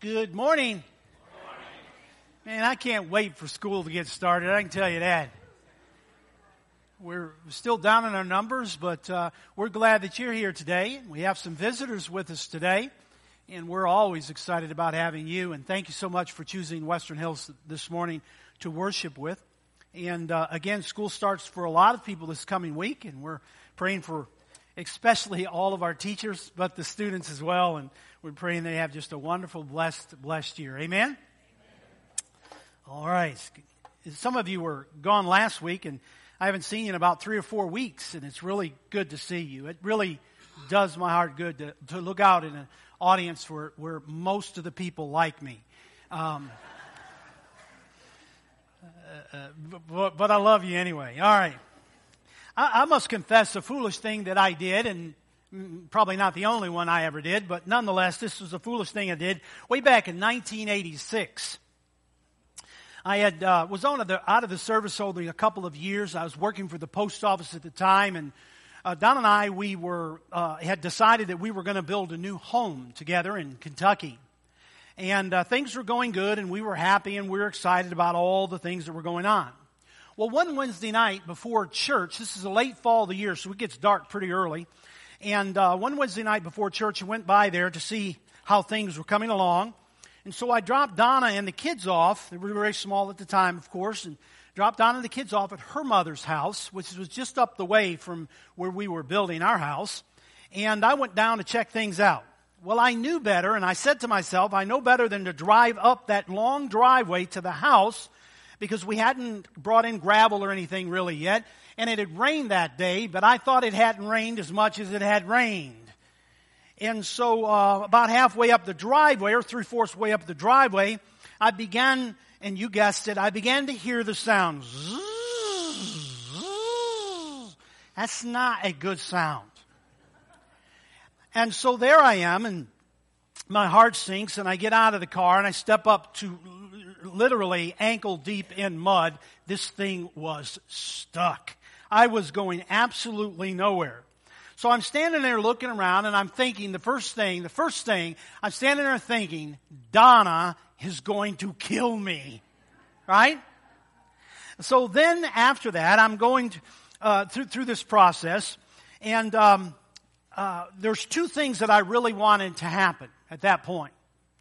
Good morning. Man, I can't wait for school to get started. I can tell you that. We're still down in our numbers, but uh, we're glad that you're here today. We have some visitors with us today, and we're always excited about having you. And thank you so much for choosing Western Hills this morning to worship with. And uh, again, school starts for a lot of people this coming week, and we're praying for especially all of our teachers, but the students as well. And we're praying they have just a wonderful, blessed, blessed year. Amen? Amen. All right. Some of you were gone last week, and I haven't seen you in about three or four weeks, and it's really good to see you. It really does my heart good to, to look out in an audience where, where most of the people like me. Um, uh, uh, but, but I love you anyway. All right. I, I must confess a foolish thing that I did, and probably not the only one I ever did, but nonetheless, this was a foolish thing I did way back in 1986. I had uh, was on the, out of the service only a couple of years. I was working for the post office at the time, and uh, Donna and I we were uh, had decided that we were going to build a new home together in Kentucky, and uh, things were going good, and we were happy, and we were excited about all the things that were going on. Well, one Wednesday night before church, this is a late fall of the year, so it gets dark pretty early. And uh, one Wednesday night before church, I went by there to see how things were coming along. And so I dropped Donna and the kids off. They were very small at the time, of course, and dropped Donna and the kids off at her mother's house, which was just up the way from where we were building our house. And I went down to check things out. Well, I knew better, and I said to myself, I know better than to drive up that long driveway to the house because we hadn't brought in gravel or anything really yet. And it had rained that day, but I thought it hadn't rained as much as it had rained. And so, uh, about halfway up the driveway, or three fourths way up the driveway, I began, and you guessed it, I began to hear the sound. That's not a good sound. And so there I am, and my heart sinks, and I get out of the car and I step up to literally ankle deep in mud. This thing was stuck. I was going absolutely nowhere. So I'm standing there looking around and I'm thinking the first thing, the first thing, I'm standing there thinking, Donna is going to kill me. Right? So then after that, I'm going to, uh, through, through this process and, um, uh, there's two things that I really wanted to happen at that point.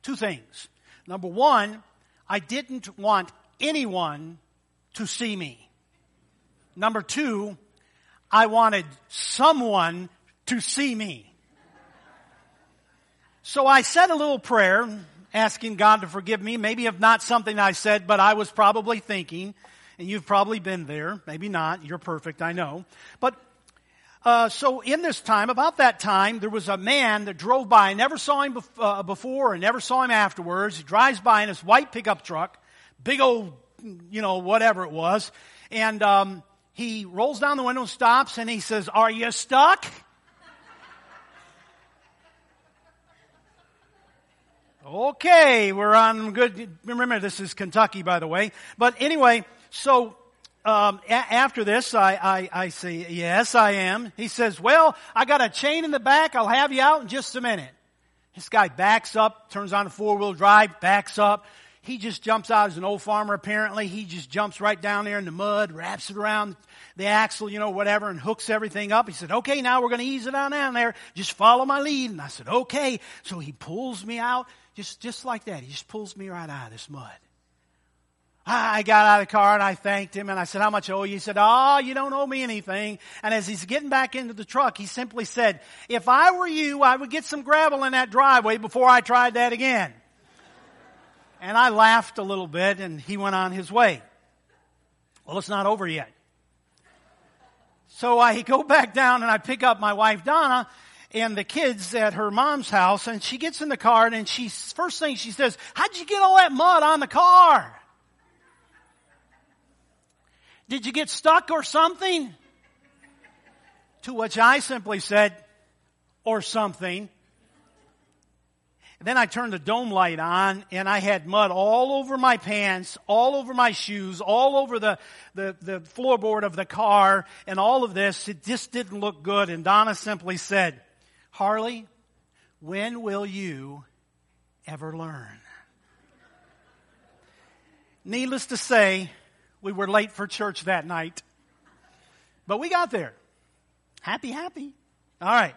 Two things. Number one, I didn't want anyone to see me. Number two, I wanted someone to see me. So I said a little prayer asking God to forgive me. Maybe if not something I said, but I was probably thinking, and you've probably been there. Maybe not. You're perfect, I know. But uh, so in this time, about that time, there was a man that drove by. I never saw him bef- uh, before and never saw him afterwards. He drives by in his white pickup truck, big old, you know, whatever it was. And um, he rolls down the window, stops, and he says, Are you stuck? Okay, we're on good. Remember, this is Kentucky, by the way. But anyway, so um, a- after this, I, I, I say, yes, I am. He says, well, I got a chain in the back. I'll have you out in just a minute. This guy backs up, turns on a four wheel drive, backs up. He just jumps out as an old farmer apparently. He just jumps right down there in the mud, wraps it around the axle, you know, whatever, and hooks everything up. He said, okay, now we're going to ease it on down there. Just follow my lead. And I said, okay. So he pulls me out just, just like that. He just pulls me right out of this mud. Ah, I got out of the car and I thanked him and I said, how much owe you? He said, oh, you don't owe me anything. And as he's getting back into the truck, he simply said, if I were you, I would get some gravel in that driveway before I tried that again. And I laughed a little bit and he went on his way. Well, it's not over yet. So I go back down and I pick up my wife Donna and the kids at her mom's house and she gets in the car and she, first thing she says, how'd you get all that mud on the car? Did you get stuck or something? To which I simply said, or something. And then I turned the dome light on and I had mud all over my pants, all over my shoes, all over the, the, the floorboard of the car and all of this. It just didn't look good. And Donna simply said, Harley, when will you ever learn? Needless to say, we were late for church that night. But we got there. Happy, happy. All right.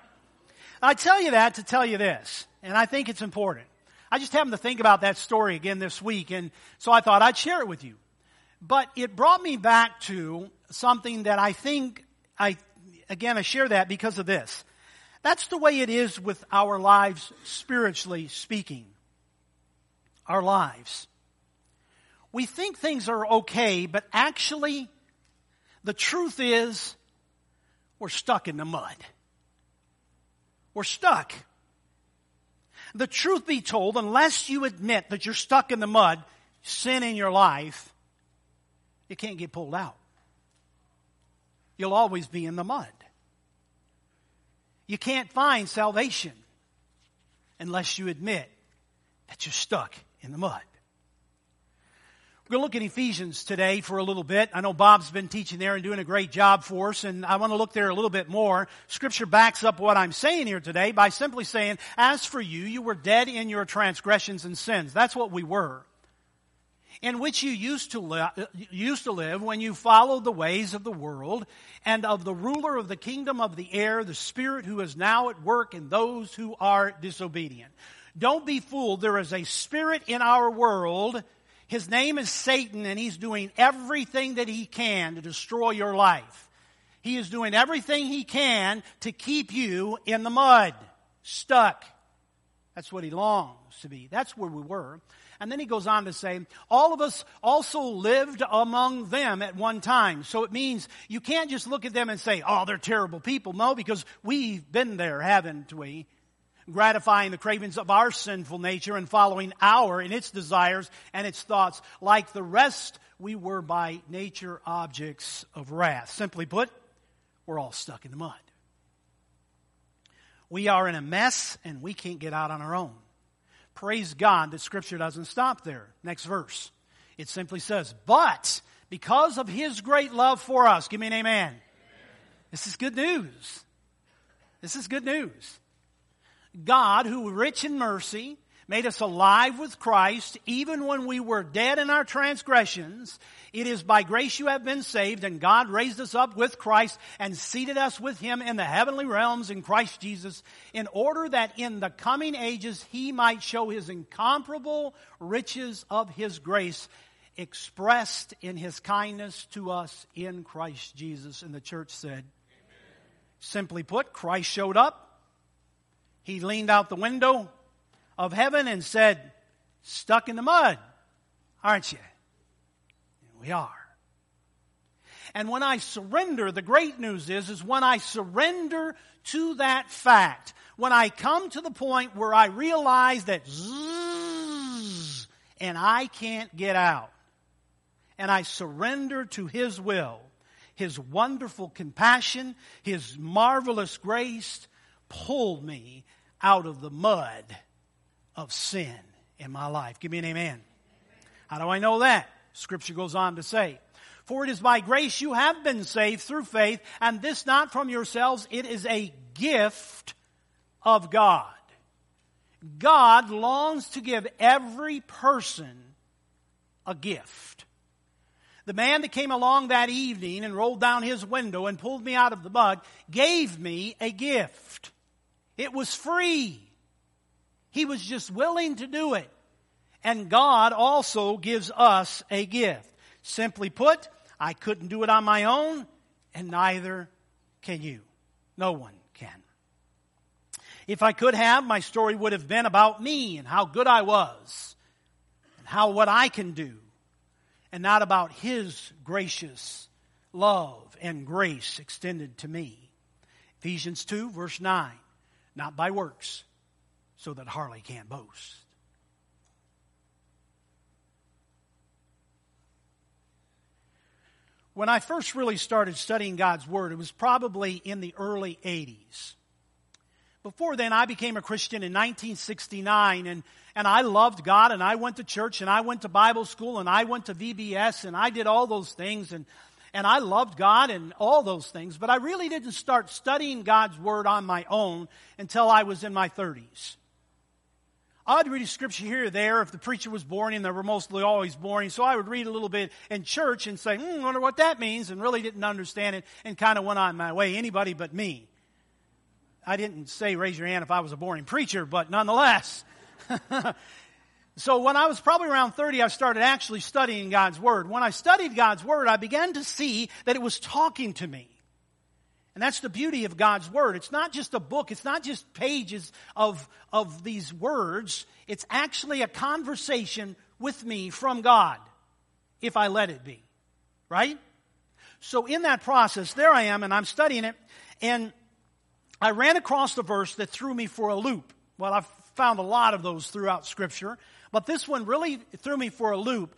I tell you that to tell you this, and I think it's important. I just happened to think about that story again this week, and so I thought I'd share it with you. But it brought me back to something that I think I, again, I share that because of this. That's the way it is with our lives, spiritually speaking. Our lives. We think things are okay, but actually, the truth is, we're stuck in the mud. We're stuck. The truth be told, unless you admit that you're stuck in the mud, sin in your life, you can't get pulled out. You'll always be in the mud. You can't find salvation unless you admit that you're stuck in the mud. We're going to look at Ephesians today for a little bit. I know Bob's been teaching there and doing a great job for us, and I want to look there a little bit more. Scripture backs up what I'm saying here today by simply saying, as for you, you were dead in your transgressions and sins. That's what we were. In which you used to, li- used to live when you followed the ways of the world and of the ruler of the kingdom of the air, the spirit who is now at work in those who are disobedient. Don't be fooled. There is a spirit in our world his name is Satan, and he's doing everything that he can to destroy your life. He is doing everything he can to keep you in the mud, stuck. That's what he longs to be. That's where we were. And then he goes on to say, all of us also lived among them at one time. So it means you can't just look at them and say, oh, they're terrible people. No, because we've been there, haven't we? Gratifying the cravings of our sinful nature and following our and its desires and its thoughts. Like the rest, we were by nature objects of wrath. Simply put, we're all stuck in the mud. We are in a mess and we can't get out on our own. Praise God that Scripture doesn't stop there. Next verse. It simply says, But because of His great love for us, give me an amen. amen. This is good news. This is good news. God, who rich in mercy, made us alive with Christ even when we were dead in our transgressions. It is by grace you have been saved and God raised us up with Christ and seated us with him in the heavenly realms in Christ Jesus in order that in the coming ages he might show his incomparable riches of his grace expressed in his kindness to us in Christ Jesus. And the church said, Amen. simply put, Christ showed up he leaned out the window of heaven and said, Stuck in the mud, aren't you? And we are. And when I surrender, the great news is, is when I surrender to that fact, when I come to the point where I realize that zzz, and I can't get out, and I surrender to His will, His wonderful compassion, His marvelous grace, pulled me out of the mud of sin in my life. Give me an amen. How do I know that? Scripture goes on to say, For it is by grace you have been saved through faith, and this not from yourselves, it is a gift of God. God longs to give every person a gift. The man that came along that evening and rolled down his window and pulled me out of the mud gave me a gift. It was free. He was just willing to do it. And God also gives us a gift. Simply put, I couldn't do it on my own, and neither can you. No one can. If I could have, my story would have been about me and how good I was, and how what I can do, and not about His gracious love and grace extended to me. Ephesians 2, verse 9 not by works, so that Harley can't boast. When I first really started studying God's Word, it was probably in the early 80s. Before then, I became a Christian in 1969, and, and I loved God, and I went to church, and I went to Bible school, and I went to VBS, and I did all those things, and and I loved God and all those things, but I really didn't start studying God's Word on my own until I was in my 30s. I'd read a scripture here or there if the preacher was boring, and they were mostly always boring. So I would read a little bit in church and say, hmm, wonder what that means, and really didn't understand it and kind of went on my way. Anybody but me. I didn't say raise your hand if I was a boring preacher, but nonetheless. so when I was probably around 30, I started actually studying God's Word. When I studied God's Word, I began to see that it was talking to me. And that's the beauty of God's Word. It's not just a book, it's not just pages of, of these words. It's actually a conversation with me from God, if I let it be. Right? So in that process, there I am, and I'm studying it, and I ran across the verse that threw me for a loop. Well, I've found a lot of those throughout Scripture, but this one really threw me for a loop.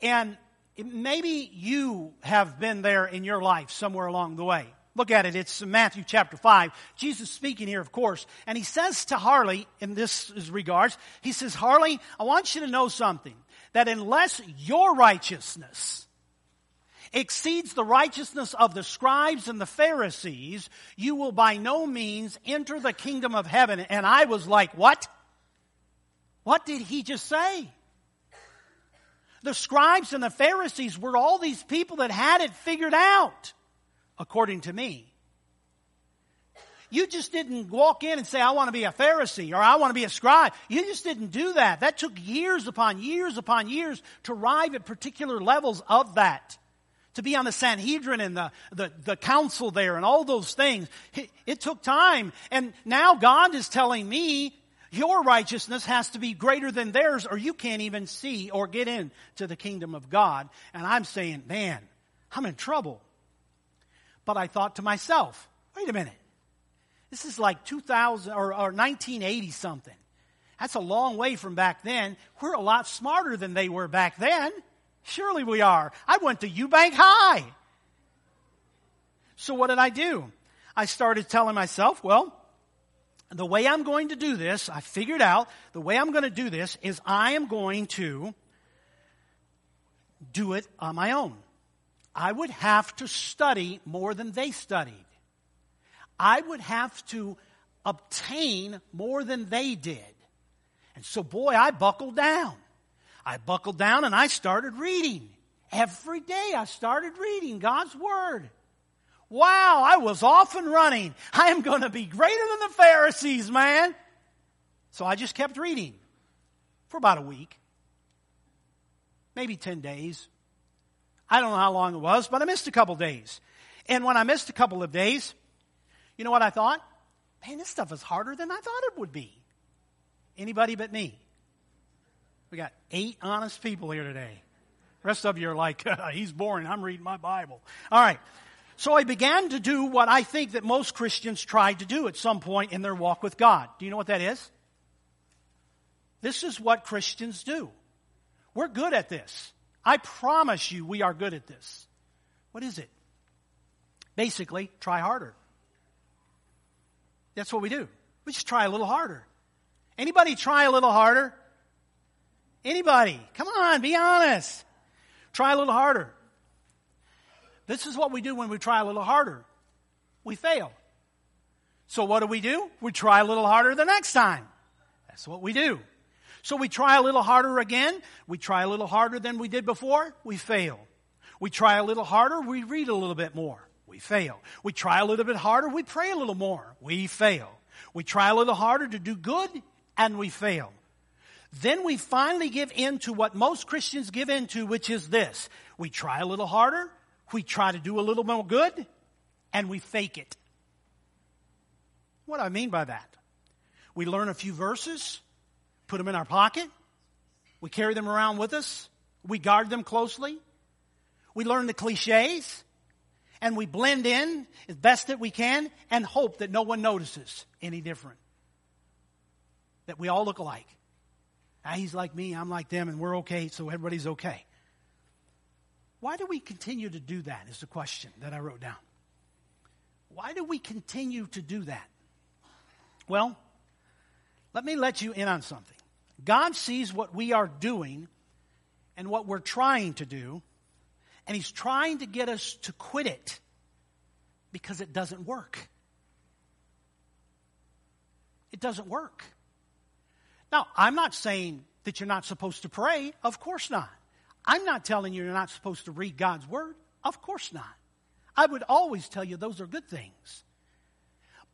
And maybe you have been there in your life somewhere along the way. Look at it. It's Matthew chapter 5. Jesus speaking here, of course. And he says to Harley, in this regards, he says, Harley, I want you to know something. That unless your righteousness exceeds the righteousness of the scribes and the Pharisees, you will by no means enter the kingdom of heaven. And I was like, what? What did he just say? The scribes and the Pharisees were all these people that had it figured out, according to me. You just didn't walk in and say, I want to be a Pharisee or I want to be a scribe. You just didn't do that. That took years upon years upon years to arrive at particular levels of that to be on the Sanhedrin and the, the, the council there and all those things. It, it took time. And now God is telling me your righteousness has to be greater than theirs or you can't even see or get into the kingdom of God. And I'm saying, man, I'm in trouble. But I thought to myself, wait a minute. This is like 2000 or, or 1980 something. That's a long way from back then. We're a lot smarter than they were back then. Surely we are. I went to Eubank High. So what did I do? I started telling myself, well, the way I'm going to do this, I figured out the way I'm going to do this is I am going to do it on my own. I would have to study more than they studied. I would have to obtain more than they did. And so, boy, I buckled down. I buckled down and I started reading. Every day I started reading God's Word. Wow, I was off and running. I am going to be greater than the Pharisees, man. So I just kept reading for about a week, maybe 10 days. I don't know how long it was, but I missed a couple days. And when I missed a couple of days, you know what I thought? Man, this stuff is harder than I thought it would be. Anybody but me. We got eight honest people here today. The rest of you are like, he's boring. I'm reading my Bible. All right. So I began to do what I think that most Christians tried to do at some point in their walk with God. Do you know what that is? This is what Christians do. We're good at this. I promise you we are good at this. What is it? Basically, try harder. That's what we do. We just try a little harder. Anybody try a little harder? Anybody? Come on, be honest. Try a little harder. This is what we do when we try a little harder. We fail. So what do we do? We try a little harder the next time. That's what we do. So we try a little harder again. We try a little harder than we did before. We fail. We try a little harder. We read a little bit more. We fail. We try a little bit harder. We pray a little more. We fail. We try a little harder to do good and we fail. Then we finally give in to what most Christians give into, which is this. We try a little harder, we try to do a little more good, and we fake it. What do I mean by that? We learn a few verses, put them in our pocket, we carry them around with us, we guard them closely, we learn the cliches, and we blend in as best that we can and hope that no one notices any different. That we all look alike. Ah, he's like me, I'm like them, and we're okay, so everybody's okay. Why do we continue to do that? Is the question that I wrote down. Why do we continue to do that? Well, let me let you in on something. God sees what we are doing and what we're trying to do, and He's trying to get us to quit it because it doesn't work. It doesn't work. Now, I'm not saying that you're not supposed to pray. Of course not. I'm not telling you you're not supposed to read God's Word. Of course not. I would always tell you those are good things.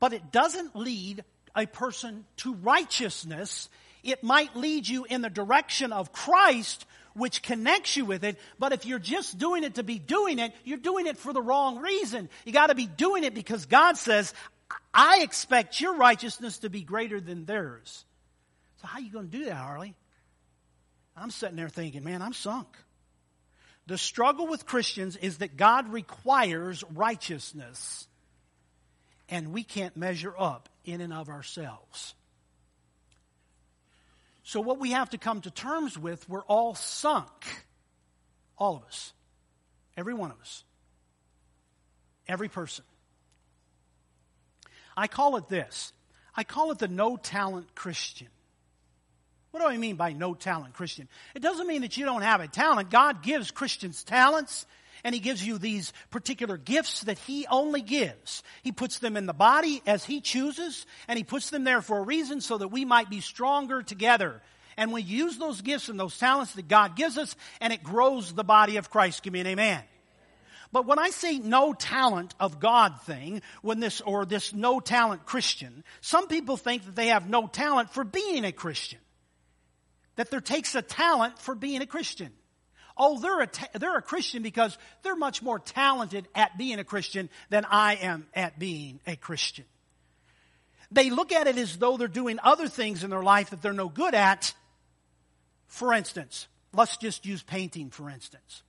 But it doesn't lead a person to righteousness. It might lead you in the direction of Christ, which connects you with it. But if you're just doing it to be doing it, you're doing it for the wrong reason. You got to be doing it because God says, I expect your righteousness to be greater than theirs. So how are you going to do that, Harley? I'm sitting there thinking, man, I'm sunk. The struggle with Christians is that God requires righteousness, and we can't measure up in and of ourselves. So, what we have to come to terms with, we're all sunk. All of us. Every one of us. Every person. I call it this I call it the no talent Christian. What do I mean by no talent Christian? It doesn't mean that you don't have a talent. God gives Christians talents and He gives you these particular gifts that He only gives. He puts them in the body as He chooses and He puts them there for a reason so that we might be stronger together. And we use those gifts and those talents that God gives us and it grows the body of Christ. Give me an amen. But when I say no talent of God thing, when this, or this no talent Christian, some people think that they have no talent for being a Christian that there takes a talent for being a Christian. Oh, they're a, ta- they're a Christian because they're much more talented at being a Christian than I am at being a Christian. They look at it as though they're doing other things in their life that they're no good at. For instance, let's just use painting for instance.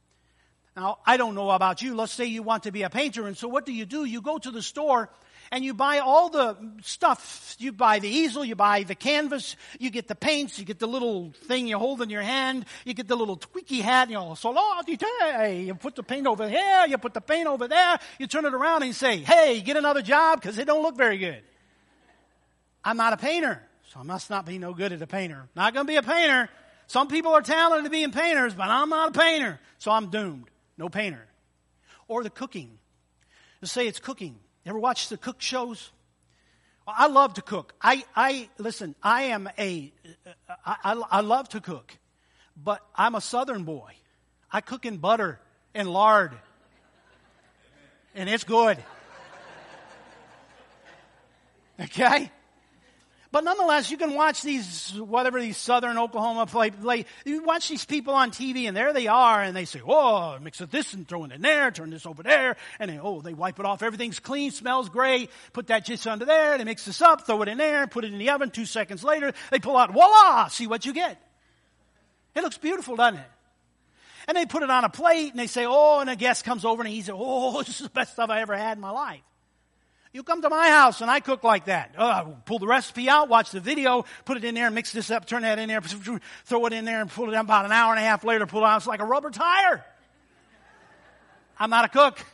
Now, I don't know about you. Let's say you want to be a painter, and so what do you do? You go to the store and you buy all the stuff. You buy the easel, you buy the canvas, you get the paints, you get the little thing you hold in your hand, you get the little tweaky hat, you know, so you put the paint over here, you put the paint over there, you turn it around and say, hey, get another job because it don't look very good. I'm not a painter, so I must not be no good at a painter. Not going to be a painter. Some people are talented at being painters, but I'm not a painter, so I'm doomed. No painter. Or the cooking. Let's say it's cooking. Ever watch the cook shows? I love to cook. I, I listen. I am a. I, I, I love to cook, but I'm a Southern boy. I cook in butter and lard, and it's good. Okay, but nonetheless, you can watch these, whatever these southern Oklahoma play, play, you watch these people on TV and there they are and they say, oh, mix it this and throw it in there, turn this over there, and they, oh, they wipe it off, everything's clean, smells great, put that just under there, they mix this up, throw it in there, put it in the oven, two seconds later, they pull out, voila, see what you get. It looks beautiful, doesn't it? And they put it on a plate and they say, oh, and a guest comes over and he says, oh, this is the best stuff I ever had in my life. You come to my house and I cook like that. Uh, pull the recipe out, watch the video, put it in there, mix this up, turn that in there, throw it in there and pull it out about an hour and a half later, pull it out. It's like a rubber tire. I'm not a cook.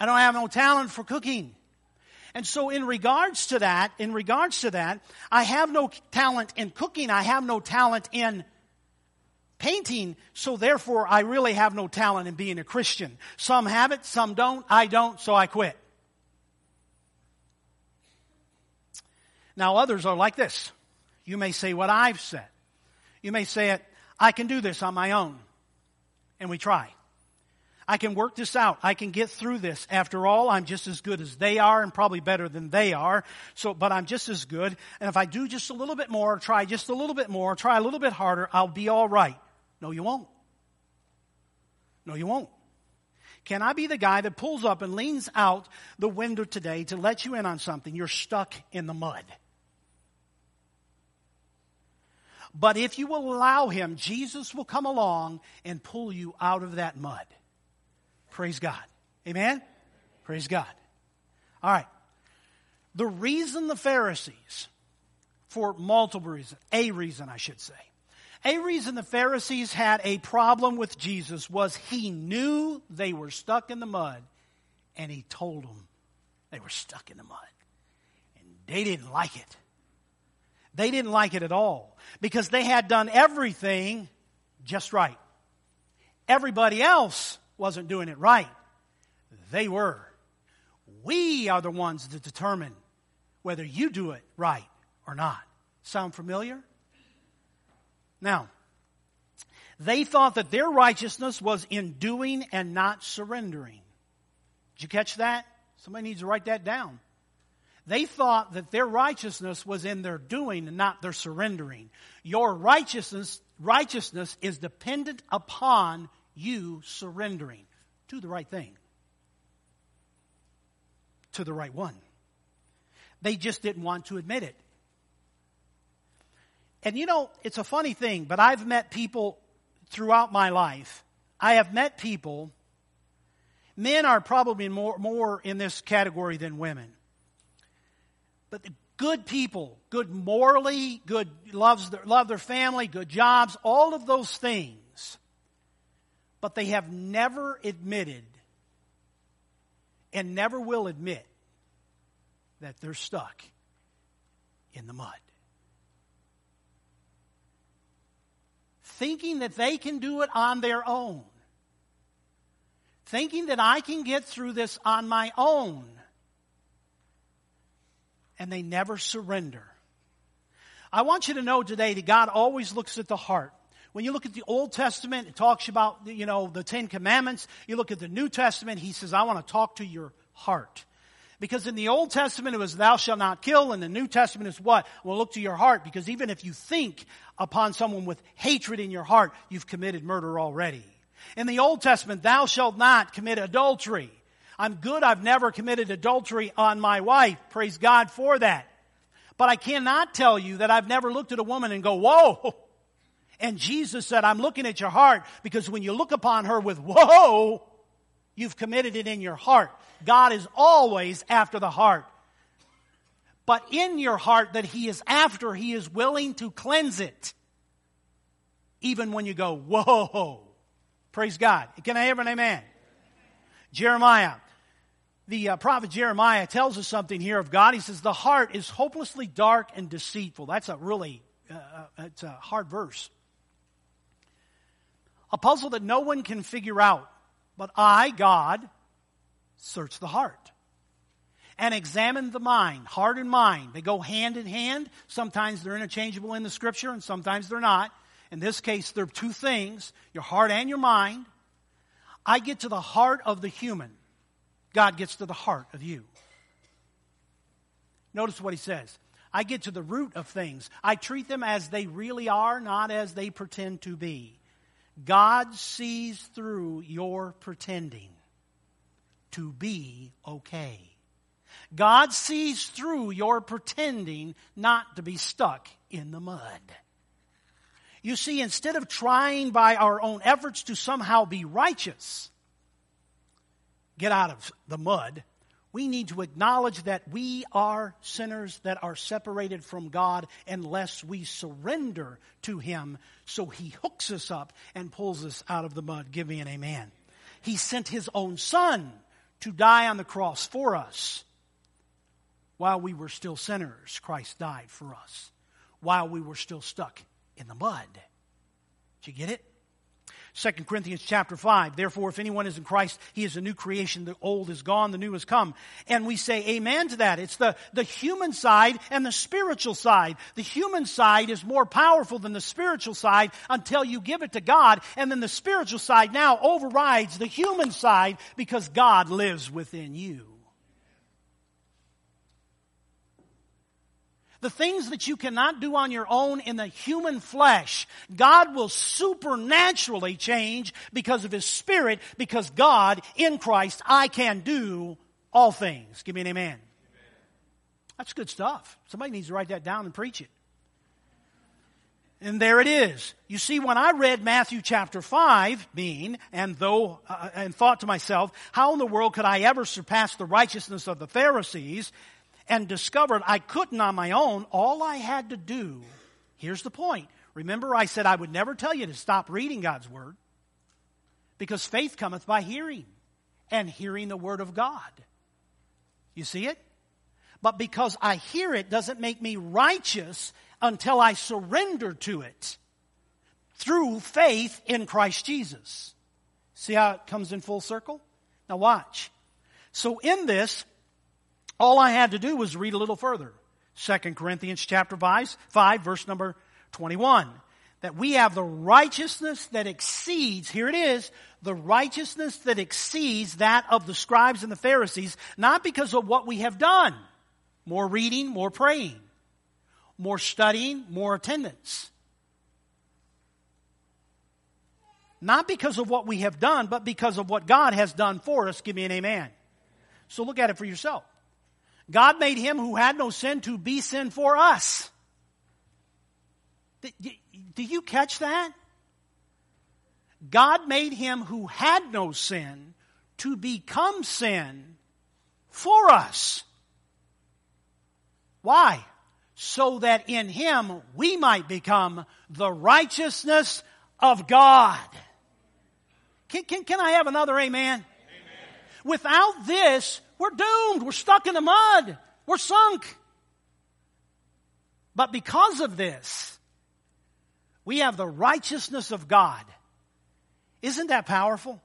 I don't have no talent for cooking. And so in regards to that, in regards to that, I have no talent in cooking. I have no talent in painting, so therefore I really have no talent in being a Christian. Some have it, some don't. I don't, so I quit. Now, others are like this. You may say what I've said. You may say it, I can do this on my own. And we try. I can work this out. I can get through this. After all, I'm just as good as they are and probably better than they are. So, but I'm just as good. And if I do just a little bit more, try just a little bit more, try a little bit harder, I'll be all right. No, you won't. No, you won't. Can I be the guy that pulls up and leans out the window today to let you in on something? You're stuck in the mud. But if you will allow Him, Jesus will come along and pull you out of that mud. Praise God. Amen? Praise God. All right. The reason the Pharisees, for multiple reasons, a reason I should say, a reason the Pharisees had a problem with Jesus was he knew they were stuck in the mud and he told them they were stuck in the mud. And they didn't like it. They didn't like it at all because they had done everything just right. Everybody else wasn't doing it right. They were. We are the ones that determine whether you do it right or not. Sound familiar? Now, they thought that their righteousness was in doing and not surrendering. Did you catch that? Somebody needs to write that down. They thought that their righteousness was in their doing and not their surrendering. Your righteousness, righteousness is dependent upon you surrendering to the right thing, to the right one. They just didn't want to admit it. And you know, it's a funny thing, but I've met people throughout my life. I have met people, men are probably more, more in this category than women but the good people, good morally, good loves their, love their family, good jobs, all of those things. But they have never admitted and never will admit that they're stuck in the mud. Thinking that they can do it on their own. Thinking that I can get through this on my own and they never surrender. I want you to know today that God always looks at the heart. When you look at the Old Testament, it talks about, you know, the Ten Commandments. You look at the New Testament, he says, I want to talk to your heart. Because in the Old Testament it was thou shalt not kill, and the New Testament is what? Well, look to your heart, because even if you think upon someone with hatred in your heart, you've committed murder already. In the Old Testament, thou shalt not commit adultery. I'm good. I've never committed adultery on my wife. Praise God for that. But I cannot tell you that I've never looked at a woman and go, whoa. And Jesus said, I'm looking at your heart because when you look upon her with whoa, you've committed it in your heart. God is always after the heart. But in your heart that He is after, He is willing to cleanse it. Even when you go, whoa. Praise God. Can I hear an amen? Jeremiah the uh, prophet Jeremiah tells us something here of God. He says, the heart is hopelessly dark and deceitful. That's a really, uh, uh, it's a hard verse. A puzzle that no one can figure out. But I, God, search the heart and examine the mind, heart and mind. They go hand in hand. Sometimes they're interchangeable in the scripture and sometimes they're not. In this case, they're two things, your heart and your mind. I get to the heart of the human. God gets to the heart of you. Notice what he says. I get to the root of things. I treat them as they really are, not as they pretend to be. God sees through your pretending to be okay. God sees through your pretending not to be stuck in the mud. You see, instead of trying by our own efforts to somehow be righteous, get out of the mud, we need to acknowledge that we are sinners that are separated from God unless we surrender to Him. So He hooks us up and pulls us out of the mud. Give me an amen. He sent His own Son to die on the cross for us. While we were still sinners, Christ died for us. While we were still stuck in the mud. Did you get it? 2 Corinthians chapter 5. Therefore, if anyone is in Christ, he is a new creation. The old is gone, the new has come. And we say amen to that. It's the, the human side and the spiritual side. The human side is more powerful than the spiritual side until you give it to God. And then the spiritual side now overrides the human side because God lives within you. The things that you cannot do on your own in the human flesh, God will supernaturally change because of His Spirit, because God, in Christ, I can do all things. Give me an amen. amen. That's good stuff. Somebody needs to write that down and preach it. And there it is. You see, when I read Matthew chapter 5, being, and though, uh, and thought to myself, how in the world could I ever surpass the righteousness of the Pharisees? And discovered I couldn't on my own, all I had to do, here's the point. Remember, I said I would never tell you to stop reading God's Word because faith cometh by hearing and hearing the Word of God. You see it? But because I hear it doesn't make me righteous until I surrender to it through faith in Christ Jesus. See how it comes in full circle? Now watch. So in this, all I had to do was read a little further. 2 Corinthians chapter 5, 5, verse number 21. That we have the righteousness that exceeds, here it is, the righteousness that exceeds that of the scribes and the Pharisees, not because of what we have done. More reading, more praying. More studying, more attendance. Not because of what we have done, but because of what God has done for us. Give me an amen. So look at it for yourself. God made him who had no sin to be sin for us. Do you catch that? God made him who had no sin to become sin for us. Why? So that in him we might become the righteousness of God. Can, can, can I have another amen? amen? Without this, we're doomed. We're stuck in the mud. We're sunk. But because of this, we have the righteousness of God. Isn't that powerful?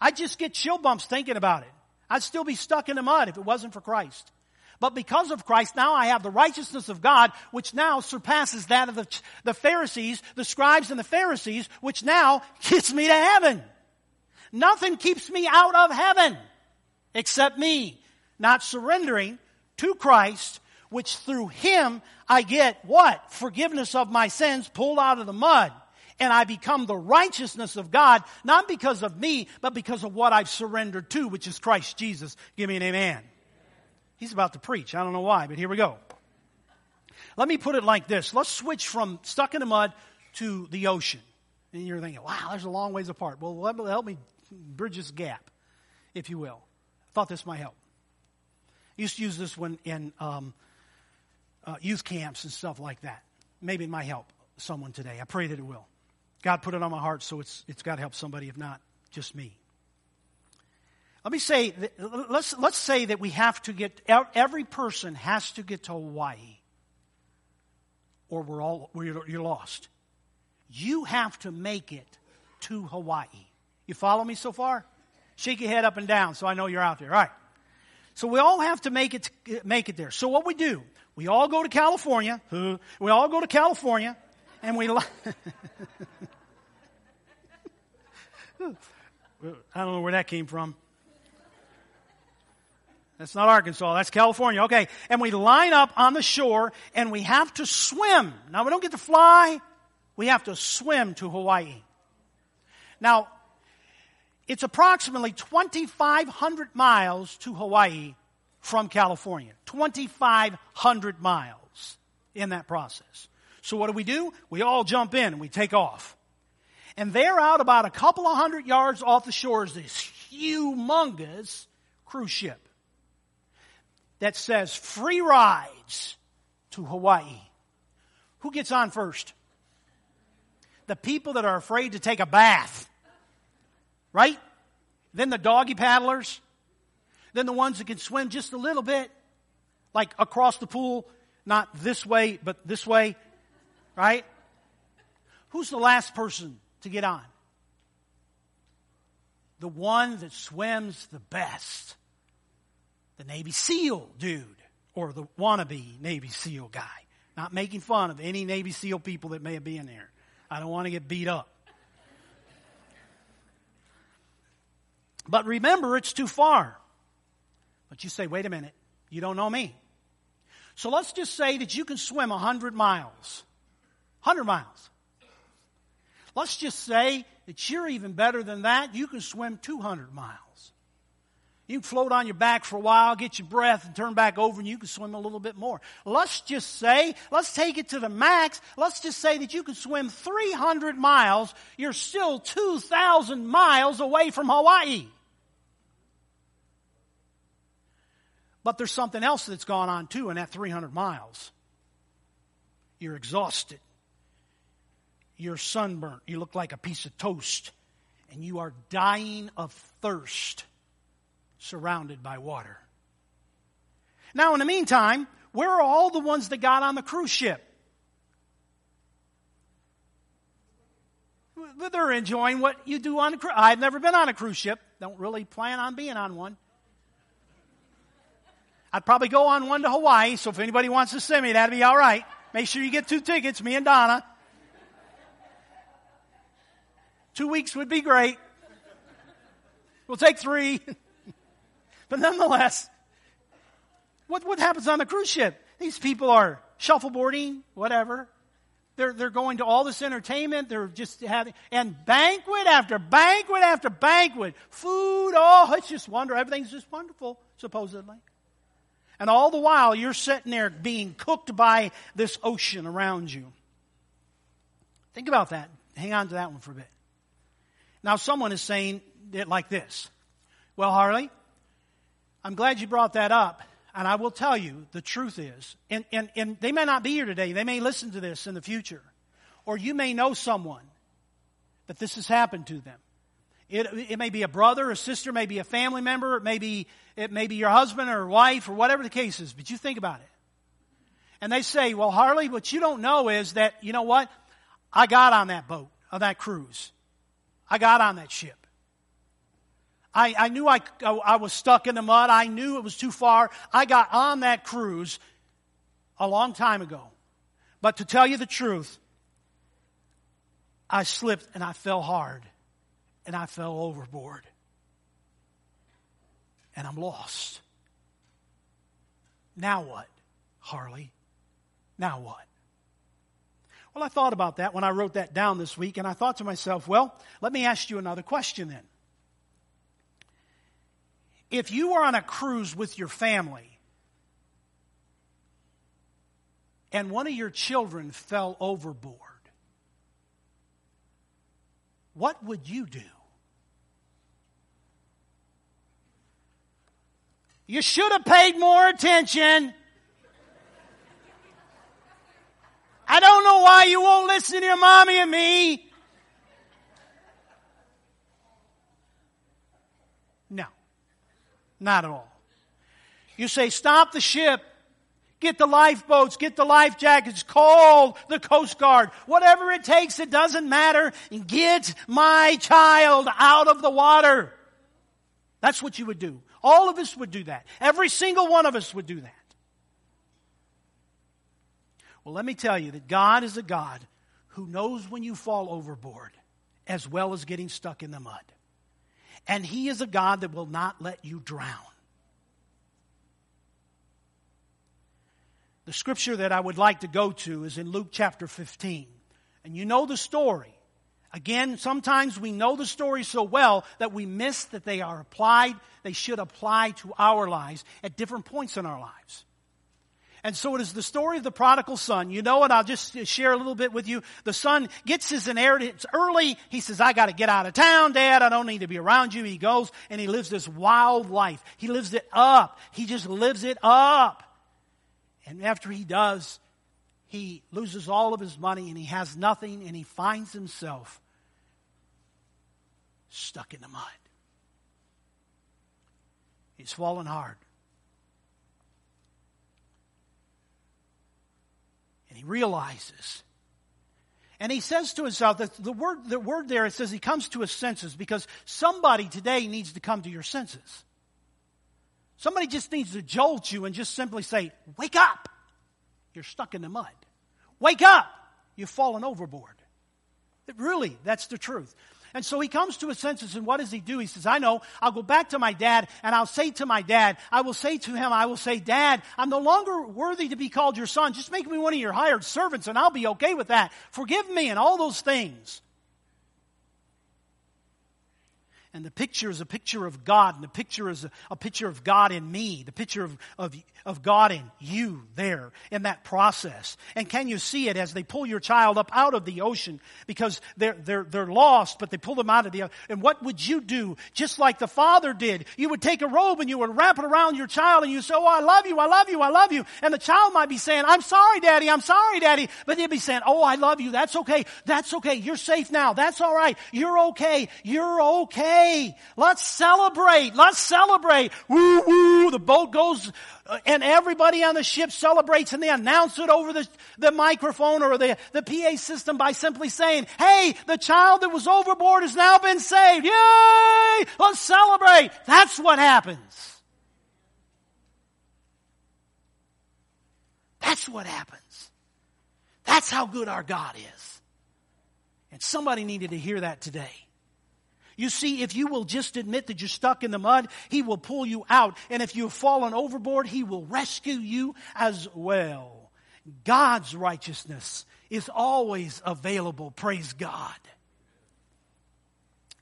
I'd just get chill bumps thinking about it. I'd still be stuck in the mud if it wasn't for Christ. But because of Christ, now I have the righteousness of God, which now surpasses that of the, the Pharisees, the scribes and the Pharisees, which now gets me to heaven. Nothing keeps me out of heaven except me not surrendering to Christ, which through Him I get what? Forgiveness of my sins pulled out of the mud. And I become the righteousness of God, not because of me, but because of what I've surrendered to, which is Christ Jesus. Give me an amen. He's about to preach. I don't know why, but here we go. Let me put it like this. Let's switch from stuck in the mud to the ocean. And you're thinking, wow, there's a long ways apart. Well, help me bridge this gap, if you will. Thought this might help. I used to use this one in um, uh, youth camps and stuff like that. Maybe it might help someone today. I pray that it will. God put it on my heart, so it's, it's got to help somebody, if not just me. Let me say, that, let's, let's say that we have to get, out every person has to get to Hawaii, or we're all, we're, you're lost. You have to make it to Hawaii. You follow me so far? Shake your head up and down so I know you're out there. All right. So we all have to make it, make it there. So what we do, we all go to California. We all go to California and we, I don't know where that came from. That's not Arkansas, that's California. Okay. And we line up on the shore and we have to swim. Now we don't get to fly. We have to swim to Hawaii. Now, it's approximately 2,500 miles to Hawaii from California. 2,500 miles in that process. So what do we do? We all jump in and we take off. And they're out about a couple of hundred yards off the shore is this humongous cruise ship that says free rides to Hawaii. Who gets on first? The people that are afraid to take a bath right? Then the doggy paddlers. Then the ones that can swim just a little bit, like across the pool, not this way, but this way, right? Who's the last person to get on? The one that swims the best. The Navy SEAL dude, or the wannabe Navy SEAL guy. Not making fun of any Navy SEAL people that may have been there. I don't want to get beat up. But remember, it's too far. But you say, wait a minute, you don't know me. So let's just say that you can swim 100 miles. 100 miles. Let's just say that you're even better than that. You can swim 200 miles. You can float on your back for a while, get your breath, and turn back over, and you can swim a little bit more. Let's just say, let's take it to the max. Let's just say that you can swim 300 miles. You're still 2,000 miles away from Hawaii. But there's something else that's gone on too in that 300 miles. You're exhausted. You're sunburnt. You look like a piece of toast. And you are dying of thirst surrounded by water. Now, in the meantime, where are all the ones that got on the cruise ship? They're enjoying what you do on a cruise. I've never been on a cruise ship. Don't really plan on being on one. I'd probably go on one to Hawaii, so if anybody wants to send me, that'd be all right. Make sure you get two tickets, me and Donna. Two weeks would be great. We'll take three. but nonetheless, what, what happens on the cruise ship? These people are shuffleboarding, whatever. They're, they're going to all this entertainment. They're just having, and banquet after banquet after banquet. Food, oh, it's just wonderful. Everything's just wonderful, supposedly. And all the while, you're sitting there being cooked by this ocean around you. Think about that. Hang on to that one for a bit. Now, someone is saying it like this Well, Harley, I'm glad you brought that up. And I will tell you, the truth is, and, and, and they may not be here today, they may listen to this in the future. Or you may know someone that this has happened to them. It, it may be a brother, a sister, maybe a family member, it may be, it may be your husband or wife or whatever the case is, but you think about it. And they say, well, Harley, what you don't know is that, you know what? I got on that boat, on that cruise. I got on that ship. I, I knew I, I was stuck in the mud. I knew it was too far. I got on that cruise a long time ago. But to tell you the truth, I slipped and I fell hard and I fell overboard. And I'm lost. Now what, Harley? Now what? Well, I thought about that when I wrote that down this week, and I thought to myself, well, let me ask you another question then. If you were on a cruise with your family and one of your children fell overboard, what would you do? You should have paid more attention. I don't know why you won't listen to your mommy and me. No. Not at all. You say, stop the ship. Get the lifeboats, get the life jackets, call the Coast Guard. Whatever it takes, it doesn't matter. Get my child out of the water. That's what you would do. All of us would do that. Every single one of us would do that. Well, let me tell you that God is a God who knows when you fall overboard as well as getting stuck in the mud. And He is a God that will not let you drown. The scripture that I would like to go to is in Luke chapter 15. And you know the story. Again, sometimes we know the story so well that we miss that they are applied, they should apply to our lives at different points in our lives. And so it is the story of the prodigal son. You know what? I'll just share a little bit with you. The son gets his inheritance early. He says, I got to get out of town, dad. I don't need to be around you. He goes and he lives this wild life. He lives it up. He just lives it up. And after he does, he loses all of his money and he has nothing and he finds himself stuck in the mud. He's fallen hard. And he realizes. And he says to himself that the word, the word there, it says he comes to his senses because somebody today needs to come to your senses. Somebody just needs to jolt you and just simply say, Wake up! You're stuck in the mud. Wake up! You've fallen overboard. It really, that's the truth. And so he comes to his senses, and what does he do? He says, I know, I'll go back to my dad, and I'll say to my dad, I will say to him, I will say, Dad, I'm no longer worthy to be called your son. Just make me one of your hired servants, and I'll be okay with that. Forgive me, and all those things. And the picture is a picture of God, and the picture is a, a picture of God in me, the picture of, of, of God in you there in that process. And can you see it as they pull your child up out of the ocean because they're, they're, they're lost, but they pull them out of the ocean. And what would you do? Just like the father did. You would take a robe and you would wrap it around your child and you say, Oh, I love you, I love you, I love you. And the child might be saying, I'm sorry, daddy, I'm sorry, daddy. But they'd be saying, Oh, I love you. That's okay. That's okay. You're safe now. That's all right. You're okay. You're okay. Let's celebrate. Let's celebrate. Woo woo. The boat goes uh, and everybody on the ship celebrates and they announce it over the, the microphone or the, the PA system by simply saying, hey, the child that was overboard has now been saved. Yay! Let's celebrate. That's what happens. That's what happens. That's how good our God is. And somebody needed to hear that today. You see, if you will just admit that you're stuck in the mud, He will pull you out. And if you've fallen overboard, He will rescue you as well. God's righteousness is always available, praise God.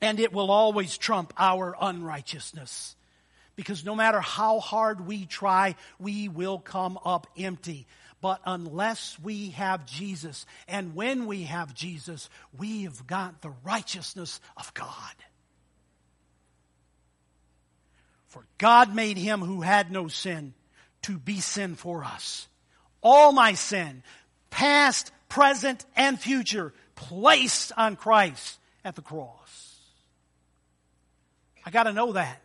And it will always trump our unrighteousness. Because no matter how hard we try, we will come up empty. But unless we have Jesus, and when we have Jesus, we have got the righteousness of God. For God made him who had no sin to be sin for us. All my sin, past, present, and future, placed on Christ at the cross. I got to know that.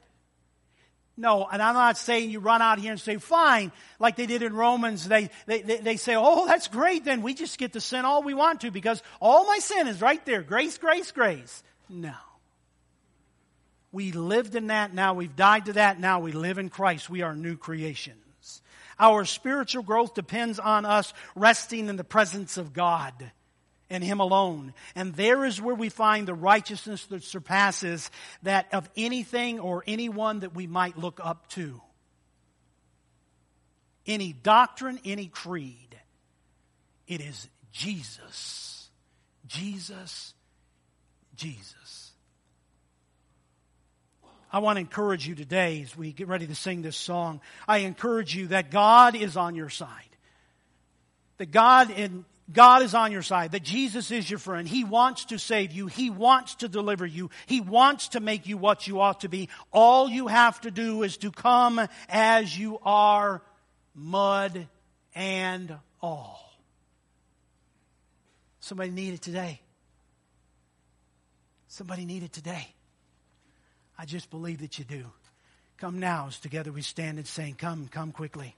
No, and I'm not saying you run out here and say, fine, like they did in Romans. They, they, they, they, say, oh, that's great, then we just get to sin all we want to because all my sin is right there. Grace, grace, grace. No. We lived in that, now we've died to that, now we live in Christ. We are new creations. Our spiritual growth depends on us resting in the presence of God and Him alone. And there is where we find the righteousness that surpasses that of anything or anyone that we might look up to. Any doctrine, any creed. It is Jesus. Jesus. Jesus. I want to encourage you today as we get ready to sing this song. I encourage you that God is on your side. That God in God is on your side, that Jesus is your friend. He wants to save you. He wants to deliver you. He wants to make you what you ought to be. All you have to do is to come as you are, mud and all. Somebody need it today. Somebody need it today. I just believe that you do. Come now as together we stand and sing. Come, come quickly.